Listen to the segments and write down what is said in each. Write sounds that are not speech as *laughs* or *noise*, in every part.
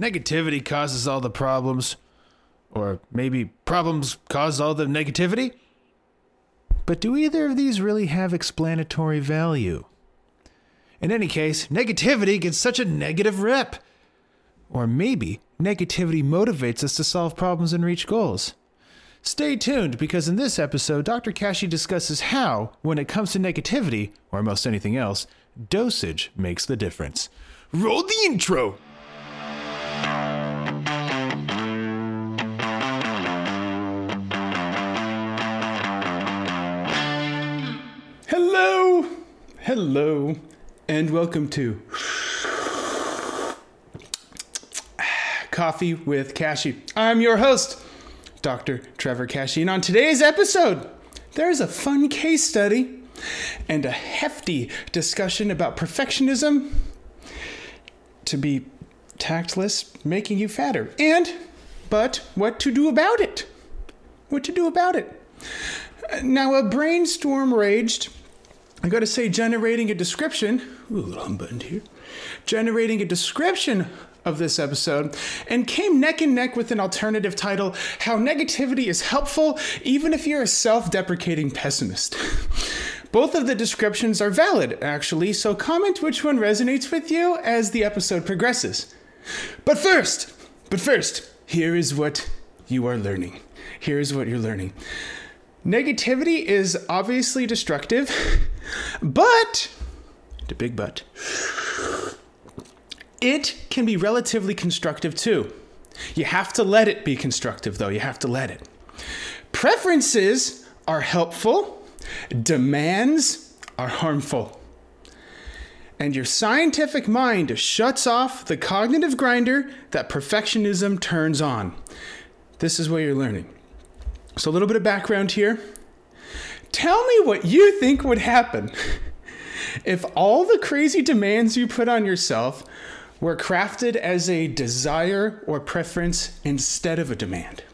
Negativity causes all the problems. Or maybe problems cause all the negativity? But do either of these really have explanatory value? In any case, negativity gets such a negative rep. Or maybe negativity motivates us to solve problems and reach goals. Stay tuned because in this episode, Dr. Kashey discusses how, when it comes to negativity, or most anything else, dosage makes the difference. Roll the intro! Hello, and welcome to Coffee with Kashey. I'm your host, Dr. Trevor Kashey, and on today's episode, there's a fun case study and a hefty discussion about perfectionism to be tactless, making you fatter, and but what to do about it. What to do about it. Now, a brainstorm raged. I got to say, generating a description. Ooh, a little unbuttoned here. Generating a description of this episode and came neck and neck with an alternative title How Negativity is Helpful Even If You're a Self Deprecating Pessimist. Both of the descriptions are valid, actually, so comment which one resonates with you as the episode progresses. But first, but first, here is what you are learning. Here is what you're learning. Negativity is obviously destructive, but, the big but, it can be relatively constructive too. You have to let it be constructive, though. You have to let it. Preferences are helpful, demands are harmful. And your scientific mind shuts off the cognitive grinder that perfectionism turns on. This is what you're learning. So, a little bit of background here. Tell me what you think would happen *laughs* if all the crazy demands you put on yourself were crafted as a desire or preference instead of a demand.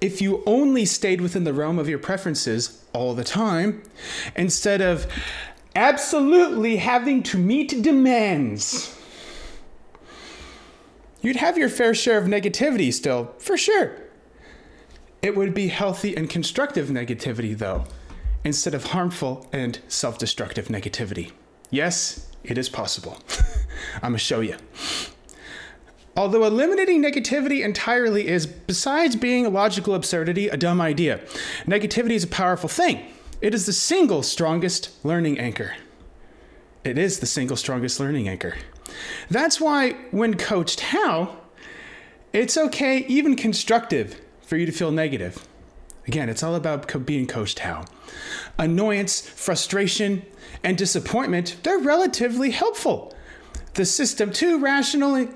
If you only stayed within the realm of your preferences all the time, instead of absolutely having to meet demands, you'd have your fair share of negativity still, for sure. It would be healthy and constructive negativity, though, instead of harmful and self destructive negativity. Yes, it is possible. I'm going to show you. Although eliminating negativity entirely is, besides being a logical absurdity, a dumb idea, negativity is a powerful thing. It is the single strongest learning anchor. It is the single strongest learning anchor. That's why, when coached how, it's okay, even constructive, for you to feel negative. Again, it's all about being coached how. Annoyance, frustration, and disappointment, they're relatively helpful. The system two rational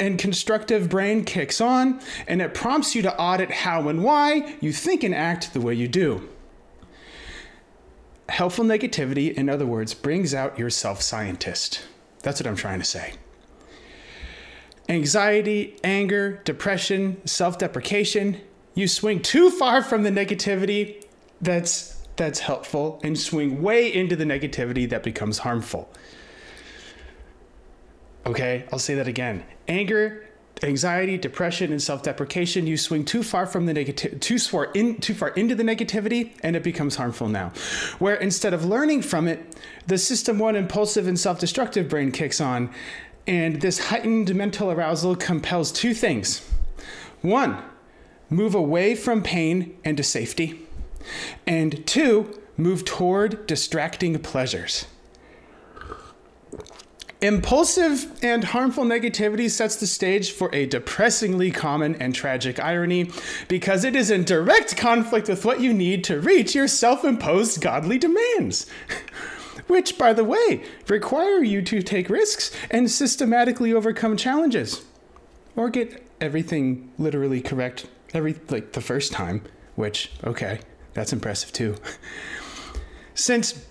and constructive brain kicks on, and it prompts you to audit how and why you think and act the way you do. Helpful negativity, in other words, brings out your self scientist. That's what I'm trying to say. Anxiety, anger, depression, self deprecation, you swing too far from the negativity that's that's helpful and swing way into the negativity that becomes harmful. Okay, I'll say that again. Anger, anxiety, depression, and self-deprecation, you swing too far from the negative too far in too far into the negativity and it becomes harmful now. Where instead of learning from it, the system one impulsive and self-destructive brain kicks on, and this heightened mental arousal compels two things. One, move away from pain and to safety. And two, move toward distracting pleasures. Impulsive and harmful negativity sets the stage for a depressingly common and tragic irony because it is in direct conflict with what you need to reach your self imposed godly demands. *laughs* Which, by the way, require you to take risks and systematically overcome challenges. Or get everything literally correct every like the first time, which, okay, that's impressive too. Since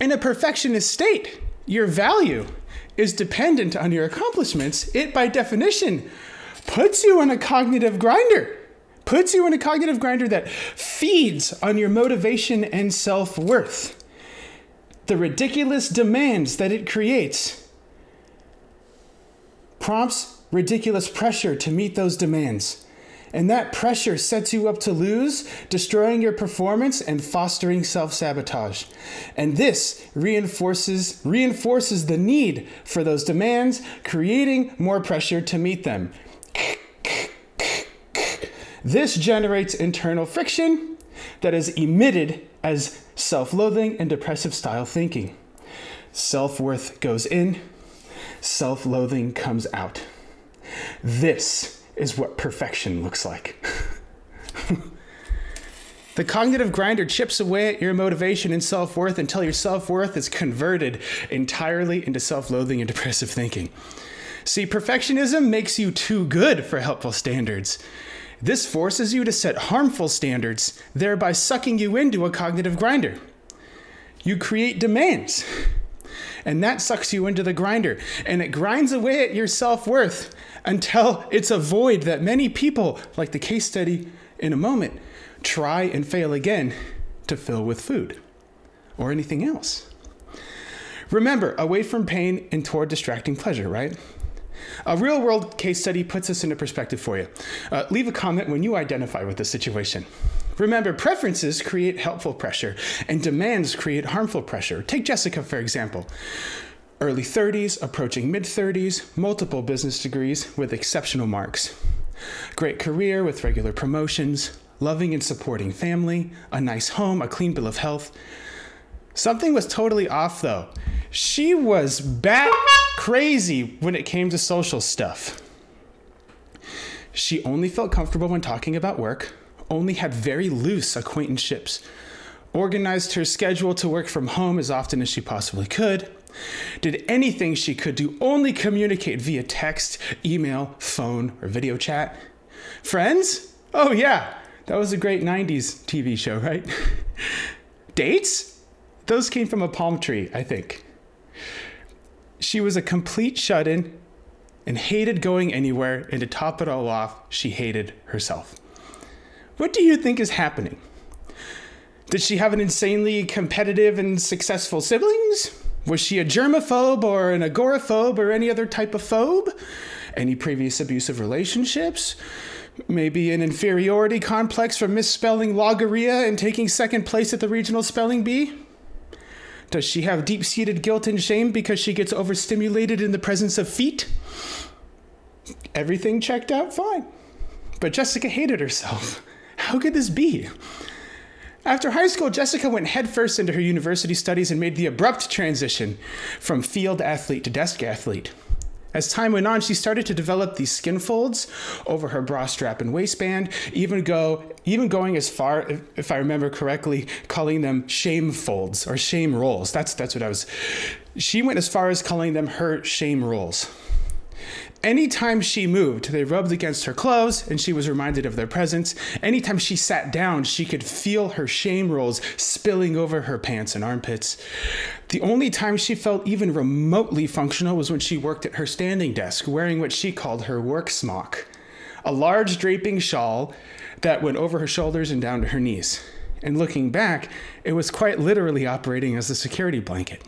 in a perfectionist state, your value is dependent on your accomplishments, it by definition puts you in a cognitive grinder. Puts you in a cognitive grinder that feeds on your motivation and self worth. The ridiculous demands that it creates prompts ridiculous pressure to meet those demands. And that pressure sets you up to lose, destroying your performance and fostering self-sabotage. And this reinforces reinforces the need for those demands, creating more pressure to meet them. This generates internal friction that is emitted as self-loathing and depressive style thinking. Self-worth goes in, self-loathing comes out. This is what perfection looks like. *laughs* the cognitive grinder chips away at your motivation and self worth until your self worth is converted entirely into self loathing and depressive thinking. See, perfectionism makes you too good for helpful standards. This forces you to set harmful standards, thereby sucking you into a cognitive grinder. You create demands, and that sucks you into the grinder, and it grinds away at your self worth until it's a void that many people, like the case study in a moment, try and fail again to fill with food or anything else. Remember, away from pain and toward distracting pleasure, right? A real world case study puts this into perspective for you. Uh, leave a comment when you identify with the situation. Remember, preferences create helpful pressure, and demands create harmful pressure. Take Jessica, for example early 30s, approaching mid 30s, multiple business degrees with exceptional marks. Great career with regular promotions, loving and supporting family, a nice home, a clean bill of health. Something was totally off though. She was bat crazy when it came to social stuff. She only felt comfortable when talking about work, only had very loose acquaintanceships, organized her schedule to work from home as often as she possibly could, did anything she could to only communicate via text, email, phone, or video chat. Friends? Oh, yeah, that was a great 90s TV show, right? *laughs* Dates? Those came from a palm tree, I think. She was a complete shut in and hated going anywhere, and to top it all off, she hated herself. What do you think is happening? Did she have an insanely competitive and successful siblings? Was she a germaphobe or an agoraphobe or any other type of phobe? Any previous abusive relationships? Maybe an inferiority complex for misspelling Logorrhea and taking second place at the regional spelling bee? Does she have deep seated guilt and shame because she gets overstimulated in the presence of feet? Everything checked out fine. But Jessica hated herself. How could this be? After high school, Jessica went headfirst into her university studies and made the abrupt transition from field athlete to desk athlete. As time went on, she started to develop these skin folds over her bra strap and waistband, even go even going as far, if, I remember correctly, calling them shame folds or shame rolls. That's that's what I was. She went as far as calling them her shame rolls. Anytime she moved, they rubbed against her clothes and she was reminded of their presence. Anytime she sat down, she could feel her shame rolls spilling over her pants and armpits. The only time she felt even remotely functional was when she worked at her standing desk, wearing what she called her work smock a large draping shawl that went over her shoulders and down to her knees. And looking back, it was quite literally operating as a security blanket.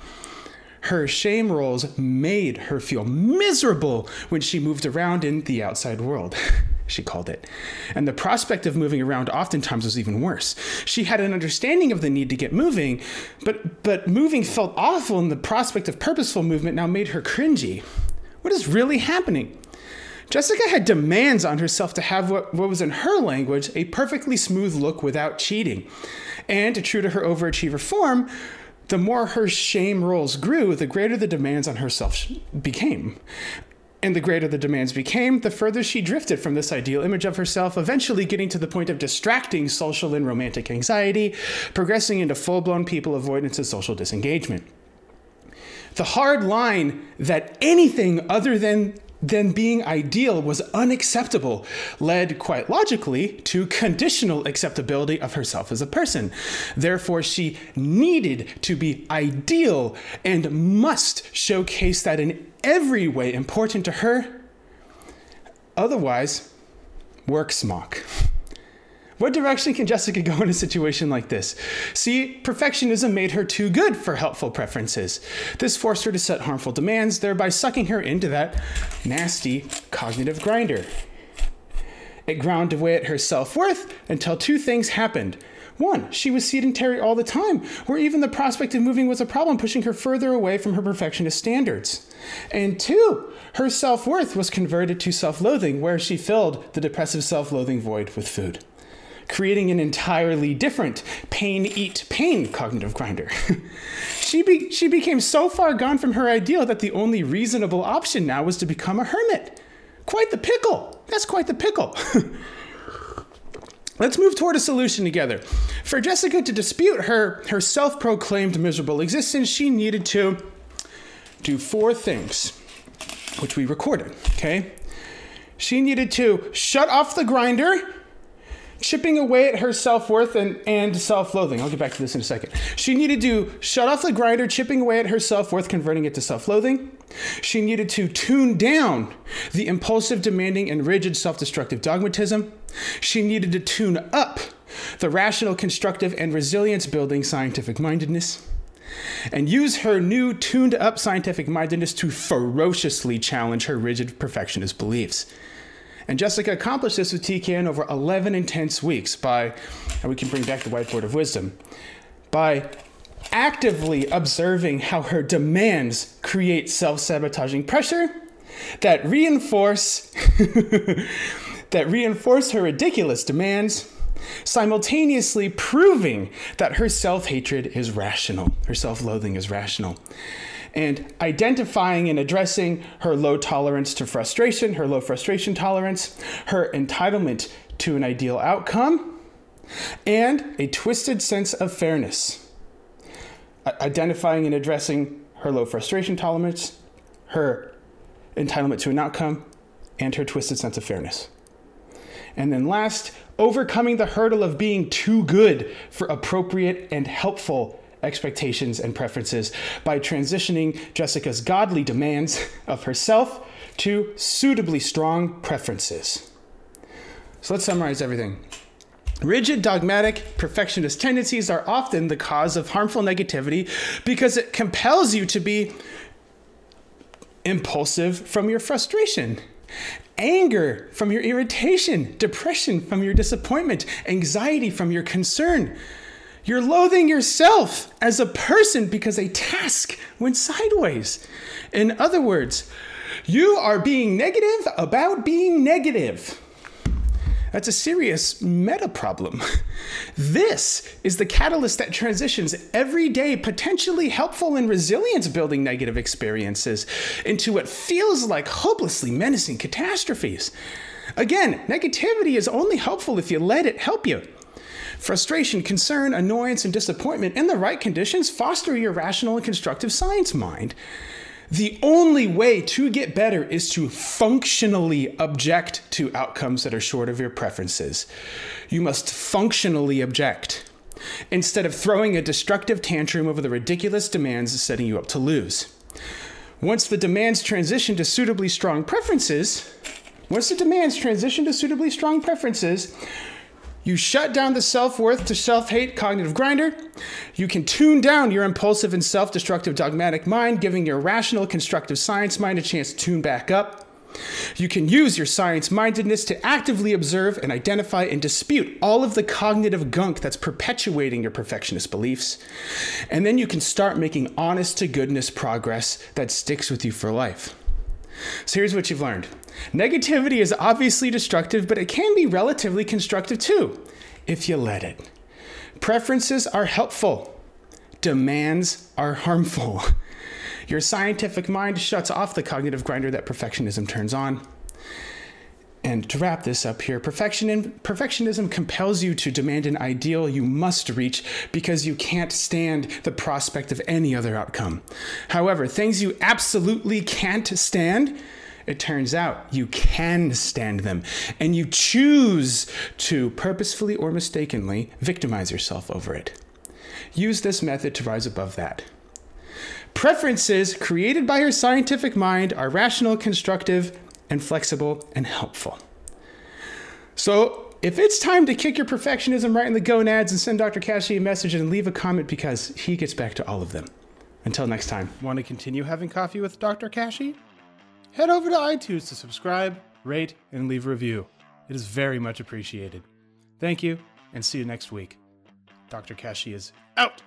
Her shame rolls made her feel miserable when she moved around in the outside world. *laughs* she called it. And the prospect of moving around oftentimes was even worse. She had an understanding of the need to get moving, but but moving felt awful and the prospect of purposeful movement now made her cringy. What is really happening? Jessica had demands on herself to have what, what was in her language a perfectly smooth look without cheating. And true to her overachiever form, the more her shame rolls grew, the greater the demands on herself became. And the greater the demands became, the further she drifted from this ideal image of herself, eventually getting to the point of distracting social and romantic anxiety, progressing into full blown people avoidance and social disengagement. The hard line that anything other than then being ideal was unacceptable led quite logically to conditional acceptability of herself as a person. Therefore, she needed to be ideal and must showcase that in every way important to her. Otherwise, work smock. *laughs* What direction can Jessica go in a situation like this? See, perfectionism made her too good for helpful preferences. This forced her to set harmful demands, thereby sucking her into that nasty cognitive grinder. It ground away at her self worth until two things happened. One, she was sedentary all the time, where even the prospect of moving was a problem, pushing her further away from her perfectionist standards. And two, her self worth was converted to self loathing, where she filled the depressive self loathing void with food, creating an entirely different pain eat pain cognitive grinder. *laughs* she, be- she became so far gone from her ideal that the only reasonable option now was to become a hermit. Quite the pickle. That's quite the pickle. *laughs* Let's move toward a solution together. For Jessica to dispute her, her self proclaimed miserable existence, she needed to do four things, which we recorded, okay? She needed to shut off the grinder, chipping away at her self worth and, and self loathing. I'll get back to this in a second. She needed to shut off the grinder, chipping away at her self worth, converting it to self loathing. She needed to tune down the impulsive, demanding, and rigid self destructive dogmatism. She needed to tune up the rational, constructive, and resilience building scientific mindedness. And use her new tuned up scientific mindedness to ferociously challenge her rigid perfectionist beliefs. And Jessica accomplished this with TKN over 11 intense weeks by, and we can bring back the whiteboard of wisdom, by actively observing how her demands create self sabotaging pressure that reinforce. *laughs* that reinforce her ridiculous demands, simultaneously proving that her self hatred is rational, her self loathing is rational, and identifying and addressing her low tolerance to frustration, her low frustration tolerance, her entitlement to an ideal outcome, and a twisted sense of fairness. Identifying and addressing her low frustration tolerance, her entitlement to an outcome, and her twisted sense of fairness. And then last, overcoming the hurdle of being too good for appropriate and helpful expectations and preferences by transitioning Jessica's godly demands of herself to suitably strong preferences. So let's summarize everything. Rigid, dogmatic, perfectionist tendencies are often the cause of harmful negativity because it compels you to be impulsive from your frustration anger from your irritation, depression from your disappointment, anxiety from your concern. You're loathing yourself as a person because a task went sideways. In other words, you are being negative about being negative. That's a serious meta problem. *laughs* This is the catalyst that transitions everyday potentially helpful and resilience building negative experiences into what feels like hopelessly menacing catastrophes. Again, negativity is only helpful if you let it help you. Frustration, concern, annoyance, and disappointment in the right conditions foster your rational and constructive science mind. The only way to get better is to functionally object to outcomes that are short of your preferences. You must functionally object instead of throwing a destructive tantrum over the ridiculous demands setting you up to lose. Once the demands transition to suitably strong preferences, once the demands transition to suitably strong preferences, you shut down the self worth to self hate cognitive grinder. You can tune down your impulsive and self destructive dogmatic mind, giving your rational, constructive science mind a chance to tune back up. You can use your science mindedness to actively observe and identify and dispute all of the cognitive gunk that's perpetuating your perfectionist beliefs. And then you can start making honest to goodness progress that sticks with you for life. So here's what you've learned Negativity is obviously destructive, but it can be relatively constructive too, if you let it. Preferences are helpful, demands are harmful. *laughs* Your scientific mind shuts off the cognitive grinder that perfectionism turns on. And to wrap this up here, perfection perfectionism compels you to demand an ideal you must reach because you can't stand the prospect of any other outcome. However, things you absolutely can't stand it turns out you can stand them, and you choose to purposefully or mistakenly victimize yourself over it. Use this method to rise above that. Preferences created by your scientific mind are rational, constructive, and flexible and helpful. So, if it's time to kick your perfectionism right in the gonads and send Dr. Kashey a message and leave a comment because he gets back to all of them. Until next time. Want to continue having coffee with Dr. Kashey? Head over to iTunes to subscribe, rate, and leave a review. It is very much appreciated. Thank you, and see you next week. Dr. Kashey is out.